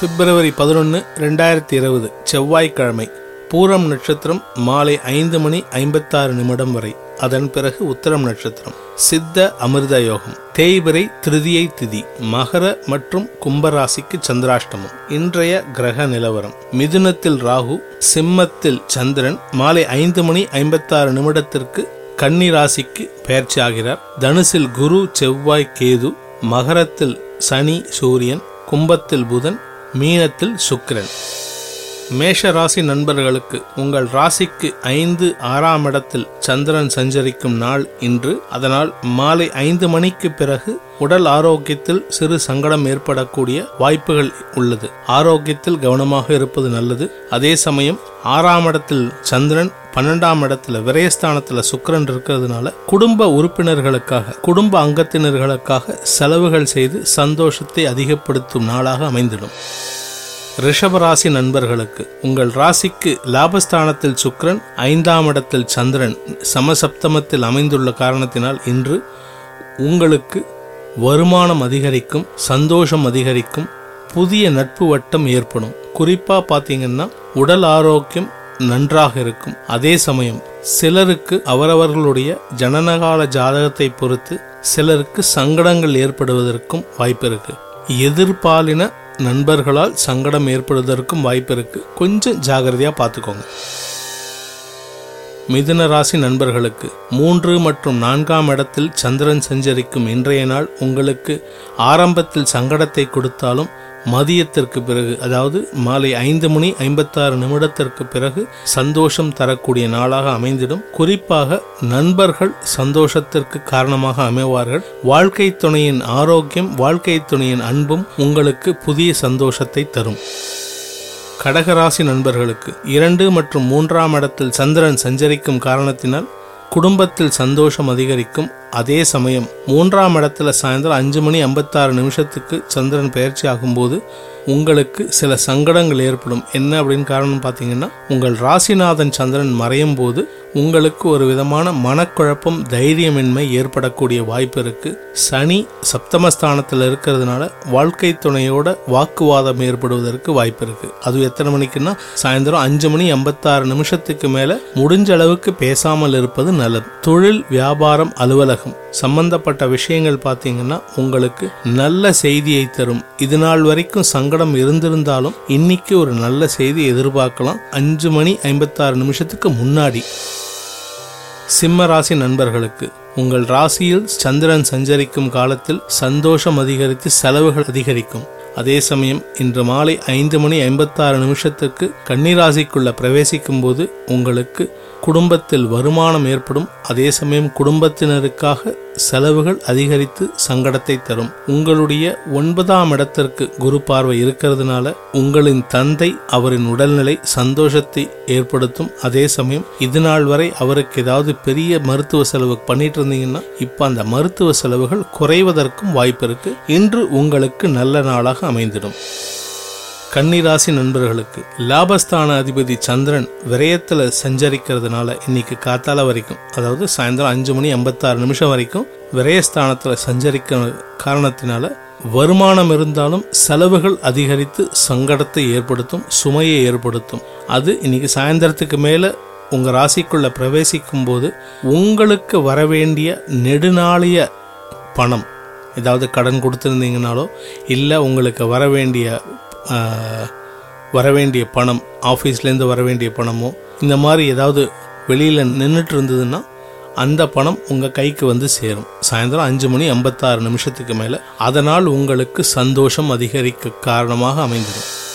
பிப்ரவரி பதினொன்று ரெண்டாயிரத்தி இருபது செவ்வாய்க்கிழமை பூரம் நட்சத்திரம் மாலை ஐந்து மணி ஐம்பத்தாறு நிமிடம் வரை. அதன் பிறகு உத்தரம் நட்சத்திரம். சித்த அமிர்த யோகம். தேய்பிரை திருதியை திதி. மகர மற்றும் கும்பராசிக்கு சந்திராஷ்டமம். இன்றைய கிரக நிலவரம். மிதுனத்தில் ராகு சிம்மத்தில் சந்திரன் மாலை ஐந்து மணி ஐம்பத்தாறு நிமிடத்திற்கு கன்னி ராசிக்கு பெயர்ச்சி ஆகிறார். தனுசில் குரு செவ்வாய் கேது. மகரத்தில் சனி சூரியன். கும்பத்தில் புதன். மீனத்தில் சுக்கிரன். மேஷ ராசி நண்பர்களுக்கு உங்கள் ராசிக்கு ஐந்து ஆறாம் இடத்தில் சந்திரன் சஞ்சரிக்கும் நாள் இன்று. அதனால் மாலை ஐந்து மணிக்கு பிறகு உடல் ஆரோக்கியத்தில் சிறு சங்கடம் ஏற்படக்கூடிய வாய்ப்புகள் உள்ளது. ஆரோக்கியத்தில் கவனமாக இருப்பது நல்லது. அதே சமயம் ஆறாம் இடத்தில் சந்திரன் பன்னெண்டாம் இடத்துல விரயஸ்தானத்துல சுக்கரன் இருக்கிறதுனால குடும்ப உறுப்பினர்களுக்காக குடும்ப அங்கத்தினர்களுக்காக செலவுகள் செய்து சந்தோஷத்தை அதிகப்படுத்தும் நாளாக அமைந்திடும் ரிஷபராசி நண்பர்களுக்கு உங்கள் ராசிக்கு லாபஸ்தானத்தில் சுக்ரன் ஐந்தாம் இடத்தில் சந்திரன் சமசப்தமத்தில் அமைந்துள்ள காரணத்தினால் இன்று உங்களுக்கு வருமானம் அதிகரிக்கும் சந்தோஷம் அதிகரிக்கும் புதிய நட்பு வட்டம் ஏற்படும். குறிப்பாக பார்த்தீங்கன்னா உடல் ஆரோக்கியம் நன்றாக இருக்கும். அதே சமயம் சிலருக்கு அவரவர்களுடைய ஜனனகால ஜாதகத்தை பொறுத்து சிலருக்கு சங்கடங்கள் ஏற்படுவதற்கும் வாய்ப்பு இருக்கு. எதிர்பாலின நண்பர்களால் சங்கடம் ஏற்படுவதற்கும் வாய்ப்பு இருக்கு. கொஞ்சம் ஜாகிரதையா பார்த்துக்கோங்க மிதுன ராசி நண்பர்களுக்கு மூன்று மற்றும் நான்காம் இடத்தில் சந்திரன் சஞ்சரிக்கும் இன்றைய நாள் உங்களுக்கு ஆரம்பத்தில் சங்கடத்தை கொடுத்தாலும் மதியத்திற்கு பிறகு அதாவது மாலை ஐந்து மணி ஐம்பத்தாறு நிமிடத்திற்கு பிறகு சந்தோஷம் தரக்கூடிய நாளாக அமைந்திடும். குறிப்பாக நண்பர்கள் சந்தோஷத்திற்கு காரணமாக அமைவார்கள். வாழ்க்கை துணையின் ஆரோக்கியம் வாழ்க்கை துணையின் அன்பும் உங்களுக்கு புதிய சந்தோஷத்தை தரும். கடகராசி நண்பர்களுக்கு இரண்டு மற்றும் மூன்றாம் இடத்தில் சந்திரன் சஞ்சரிக்கும் காரணத்தினால் குடும்பத்தில் சந்தோஷம் அதிகரிக்கும். அதே சமயம் மூன்றாம் இடத்துல சாயந்தரம் அஞ்சு மணி ஐம்பத்தாறு நிமிஷத்துக்கு சந்திரன் பயிற்சி ஆகும்போது உங்களுக்கு சில சங்கடங்கள் ஏற்படும். என்ன அப்படின்னு காரணம் பார்த்தீங்கன்னா உங்கள் ராசிநாதன் சந்திரன் மறையும் போது உங்களுக்கு ஒரு விதமான மனக்குழப்பம் தைரியமின்மை ஏற்படக்கூடிய வாய்ப்பு இருக்கு. சனி சப்தமஸ்தானத்தில் இருக்கிறதுனால வாழ்க்கை துணையோட வாக்குவாதம் ஏற்படுவதற்கு வாய்ப்பு இருக்கு. அது எத்தனை மணிக்குன்னா சாயந்தரம் அஞ்சு மணி ஐம்பத்தாறு நிமிஷத்துக்கு மேல முடிஞ்ச அளவுக்கு பேசாமல் இருப்பது நல்லது. தொழில் வியாபாரம் அலுவலகம் சம்பந்தப்பட்ட விஷயங்கள் பார்த்தீங்கன்னா உங்களுக்கு நல்ல செய்தியை தரும். இது நாள் வரைக்கும் சங்கடம் இருந்திருந்தாலும் இன்னைக்கு ஒரு நல்ல செய்தி எதிர்பார்க்கலாம். அஞ்சு மணி ஐம்பத்தாறு நிமிஷத்துக்கு முன்னாடி. சிம்ம ராசி நண்பர்களுக்கு உங்கள் ராசியில் சந்திரன் சஞ்சரிக்கும் காலத்தில் சந்தோஷம் அதிகரித்து செலவுகள் அதிகரிக்கும். அதே சமயம் இன்று மாலை ஐந்து மணி ஐம்பத்தாறு நிமிஷத்துக்கு கன்னிராசிக்குள்ள பிரவேசிக்கும் போது உங்களுக்கு குடும்பத்தில் வருமானம் ஏற்படும் அதே சமயம் குடும்பத்தினருக்காக செலவுகள் அதிகரித்து சங்கடத்தை தரும். உங்களுடைய ஒன்பதாம் இடத்திற்கு குரு பார்வை இருக்கிறதுனால உங்களின் தந்தை அவரின் உடல்நிலை சந்தோஷத்தை ஏற்படுத்தும். அதே சமயம் இது நாள் வரை அவருக்கு ஏதாவது பெரிய மருத்துவ செலவு பண்ணிட்டு இருந்தீங்கன்னா இப்ப அந்த மருத்துவ செலவுகள் குறைவதற்கும் வாய்ப்பு இருக்கு. இன்று உங்களுக்கு நல்ல நாளாக அமைந்திடும். கன்னிராசி நண்பர்களுக்கு லாபஸ்தான அதிபதி சந்திரன் விரயத்தில் சஞ்சரிக்கிறதுனால இன்னைக்கு காத்தால வரைக்கும் அதாவது சாயந்தரம் அஞ்சு மணி ஐம்பத்தாறு நிமிஷம் வரைக்கும் விரயஸ்தானத்தில் சஞ்சரிக்க காரணத்தினால வருமானம் இருந்தாலும் செலவுகள் அதிகரித்து சங்கடத்தை ஏற்படுத்தும் சுமையை ஏற்படுத்தும். அது இன்னைக்கு சாயந்தரத்துக்கு மேலே உங்கள் ராசிக்குள்ள பிரவேசிக்கும் போது உங்களுக்கு வரவேண்டிய நெடுநாளைய பணம் ஏதாவது கடன் கொடுத்துருந்தீங்கனாலோ இல்லை உங்களுக்கு வரவேண்டிய வரவேண்டிய பணம் ஆஃபீஸ்லேருந்து வரவேண்டிய பணமோ இந்த மாதிரி ஏதாவது வெளியில் நின்றுட்டு இருந்ததுன்னா அந்த பணம் உங்கள் கைக்கு வந்து சேரும். சாயந்தரம் அஞ்சு மணி ஐம்பத்தாறு நிமிஷத்துக்கு மேலே அதனால் உங்களுக்கு சந்தோஷம் அதிகரிக்க காரணமாக அமைந்துடும்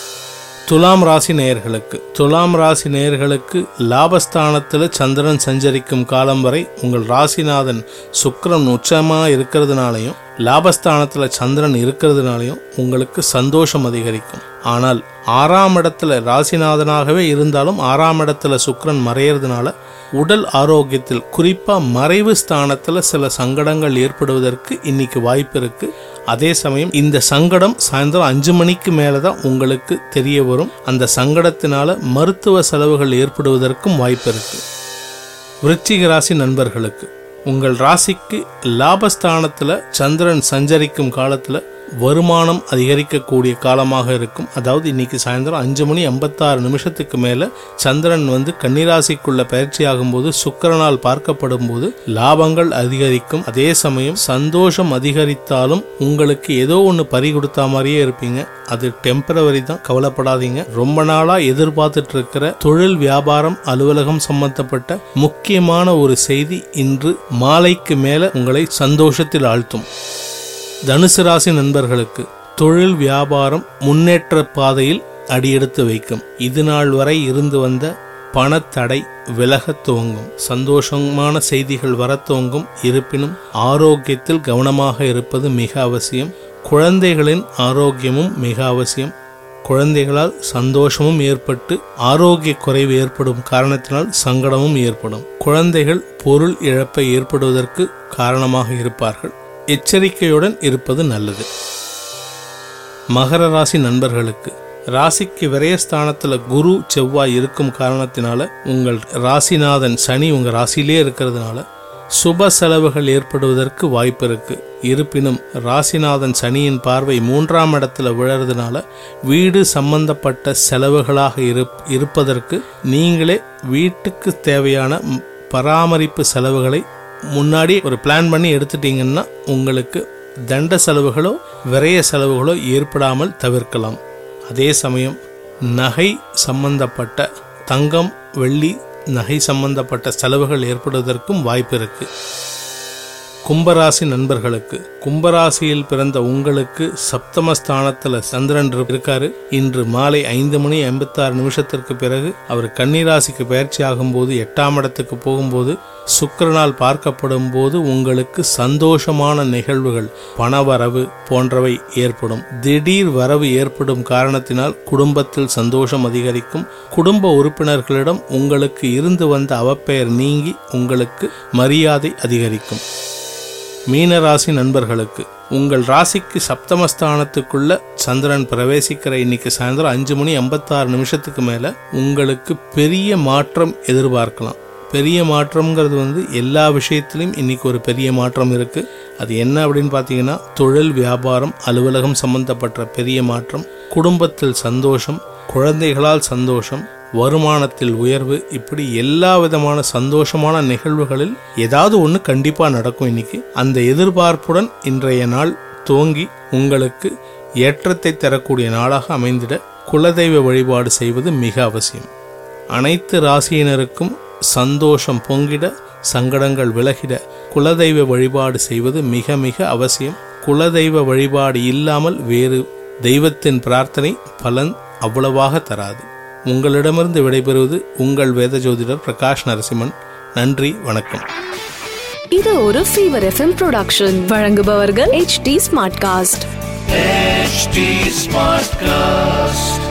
துலாம் ராசி நேயர்களுக்கு துலாம் ராசி நேயர்களுக்கு லாபஸ்தானத்தில் சந்திரன் சஞ்சரிக்கும் காலம் வரை உங்கள் ராசிநாதன் சுக்கரன் உச்சமாக இருக்கிறதுனாலையும் லாபஸ்தானத்தில் சந்திரன் இருக்கிறதுனாலையும் உங்களுக்கு சந்தோஷம் அதிகரிக்கும். ஆனால் ஆறாம் இடத்துல ராசிநாதனாகவே இருந்தாலும் ஆறாம் இடத்துல சுக்கரன் மறையறதுனால உடல் ஆரோக்கியத்தில் குறிப்பாக மறைவு ஸ்தானத்தில் சில சங்கடங்கள் ஏற்படுவதற்கு இன்னைக்கு வாய்ப்பு இருக்குது அதே சமயம் இந்த சங்கடம் சாயந்தரம் அஞ்சு மணிக்கு மேலே தான் உங்களுக்கு தெரிய வரும். அந்த சங்கடத்தினால மருத்துவ செலவுகள் ஏற்படுவதற்கும் வாய்ப்பு இருக்கு. விருச்சிக ராசி நண்பர்களுக்கு உங்கள் ராசிக்கு லாபஸ்தானத்தில் சந்திரன் சஞ்சரிக்கும் காலத்தில் வருமானம் அதிகரிக்கக்கூடிய காலமாக இருக்கும். அதாவது இன்னைக்கு சாயந்தரம் அஞ்சு மணி ஐம்பத்தாறு நிமிஷத்துக்கு மேல சந்திரன் வந்து கன்னிராசிக்குள்ள பயிற்சி ஆகும்போது சுக்கரனால் பார்க்கப்படும் போது லாபங்கள் அதிகரிக்கும். அதே சமயம் சந்தோஷம் அதிகரித்தாலும் உங்களுக்கு ஏதோ ஒன்று பறி கொடுத்தா மாதிரியே இருப்பீங்க. அது டெம்பரவரி தான் கவலைப்படாதீங்க. ரொம்ப நாளா எதிர்பார்த்துட்டு இருக்கிற தொழில் வியாபாரம் அலுவலகம் சம்பந்தப்பட்ட முக்கியமான ஒரு செய்தி இன்று மாலைக்கு மேல உங்களை சந்தோஷத்தில் ஆழ்த்தும். தனுசு ராசி நண்பர்களுக்கு தொழில் வியாபாரம் முன்னேற்ற பாதையில் அடியெடுத்து வைக்கும். இது நாள் வரை இருந்து வந்த பணத்தடை விலகத் துவங்கும். சந்தோஷமான செய்திகள் வரத் துவங்கும். இருப்பினும் ஆரோக்கியத்தில் கவனமாக இருப்பது மிக அவசியம். குழந்தைகளின் ஆரோக்கியமும் மிக அவசியம். குழந்தைகளால் சந்தோஷமும் ஏற்பட்டு ஆரோக்கிய குறைவு ஏற்படும் காரணத்தினால் சங்கடமும் ஏற்படும். குழந்தைகள் பொருள் இழப்பை ஏற்படுவதற்கு காரணமாக இருப்பார்கள். எச்சரிக்கையுடன் இருப்பது நல்லது. மகர ராசி நண்பர்களுக்கு ராசிக்கு விரயஸ்தானத்தில் குரு செவ்வாய் இருக்கும் காரணத்தினால உங்கள் ராசிநாதன் சனி உங்கள் ராசியிலே இருக்கிறதுனால சுப செலவுகள் ஏற்படுவதற்கு வாய்ப்பு இருக்கு. இருப்பினும் ராசிநாதன் சனியின் பார்வை மூன்றாம் இடத்துல விழறதுனால வீடு சம்பந்தப்பட்ட செலவுகளாக இருப்பதற்கு நீங்களே வீட்டுக்கு தேவையான பராமரிப்பு செலவுகளை முன்னாடி ஒரு பிளான் பண்ணி எடுத்துட்டீங்கன்னா உங்களுக்கு தண்ட செலவுகளோ விரைய செலவுகளோ ஏற்படாமல் தவிர்க்கலாம். அதே சமயம் நகை சம்பந்தப்பட்ட தங்கம் வெள்ளி நகை சம்பந்தப்பட்ட செலவுகள் ஏற்படுவதற்கும் வாய்ப்பு இருக்குது கும்பராசி நண்பர்களுக்கு கும்பராசியில் பிறந்த உங்களுக்கு சப்தமஸ்தானத்துல சந்திரன் இருக்காரு. இன்று மாலை ஐந்து மணி ஐம்பத்தாறு நிமிஷத்திற்கு பிறகு அவர் கன்னிராசிக்கு பயிற்சி ஆகும்போது எட்டாம் இடத்துக்கு போகும்போது சுக்கரனால் பார்க்கப்படும் போது உங்களுக்கு சந்தோஷமான நிகழ்வுகள் பணவரவு போன்றவை ஏற்படும். திடீர் வரவு ஏற்படும் காரணத்தினால் குடும்பத்தில் சந்தோஷம் அதிகரிக்கும். குடும்ப உறுப்பினர்களிடம் உங்களுக்கு இருந்து வந்த அவப்பெயர் நீங்கி உங்களுக்கு மரியாதை அதிகரிக்கும். மீன ராசி நண்பர்களுக்கு உங்கள் ராசிக்கு சப்தமஸ்தானத்துக்குள்ள சந்திரன் பிரவேசிக்கிற இன்னைக்கு சாயந்தரம் அஞ்சு மணி ஐம்பத்தாறு நிமிஷத்துக்கு மேல உங்களுக்கு பெரிய மாற்றம் எதிர்பார்க்கலாம். பெரிய மாற்றம்ங்கிறது வந்து எல்லா விஷயத்துலையும் இன்னைக்கு ஒரு பெரிய மாற்றம் இருக்கு. அது என்ன அப்படின்னு பார்த்தீங்கன்னா தொழில் வியாபாரம் அலுவலகம் சம்பந்தப்பட்ட பெரிய மாற்றம் குடும்பத்தில் சந்தோஷம் குழந்தைகளால் சந்தோஷம் வருமானத்தில் உயர்வு இப்படி எல்லா விதமான சந்தோஷமான நிகழ்வுகளில் ஏதாவது ஒன்று கண்டிப்பாக நடக்கும் இன்னைக்கு. அந்த எதிர்பார்ப்புடன் இன்றைய நாள் துவங்கி உங்களுக்கு ஏற்றத்தை தரக்கூடிய நாளாக அமைந்திட குலதெய்வ வழிபாடு செய்வது மிக அவசியம். அனைத்து ராசியினருக்கும் சந்தோஷம் பொங்கிட சங்கடங்கள் விலகிட குலதெய்வ வழிபாடு செய்வது மிக மிக அவசியம். குலதெய்வ வழிபாடு இல்லாமல் வேறு தெய்வத்தின் பிரார்த்தனை பலன் அவ்வளவாக தராது. உங்களிடமிருந்து விடைபெறுவது உங்கள் வேத ஜோதிடர் பிரகாஷ் நரசிம்மன். நன்றி வணக்கம். இது ஒரு ஃபீவர் எஃப்எம் ப்ரொடக்ஷன் வழங்குபவர்கள் H D Smartcast HD Smartcast.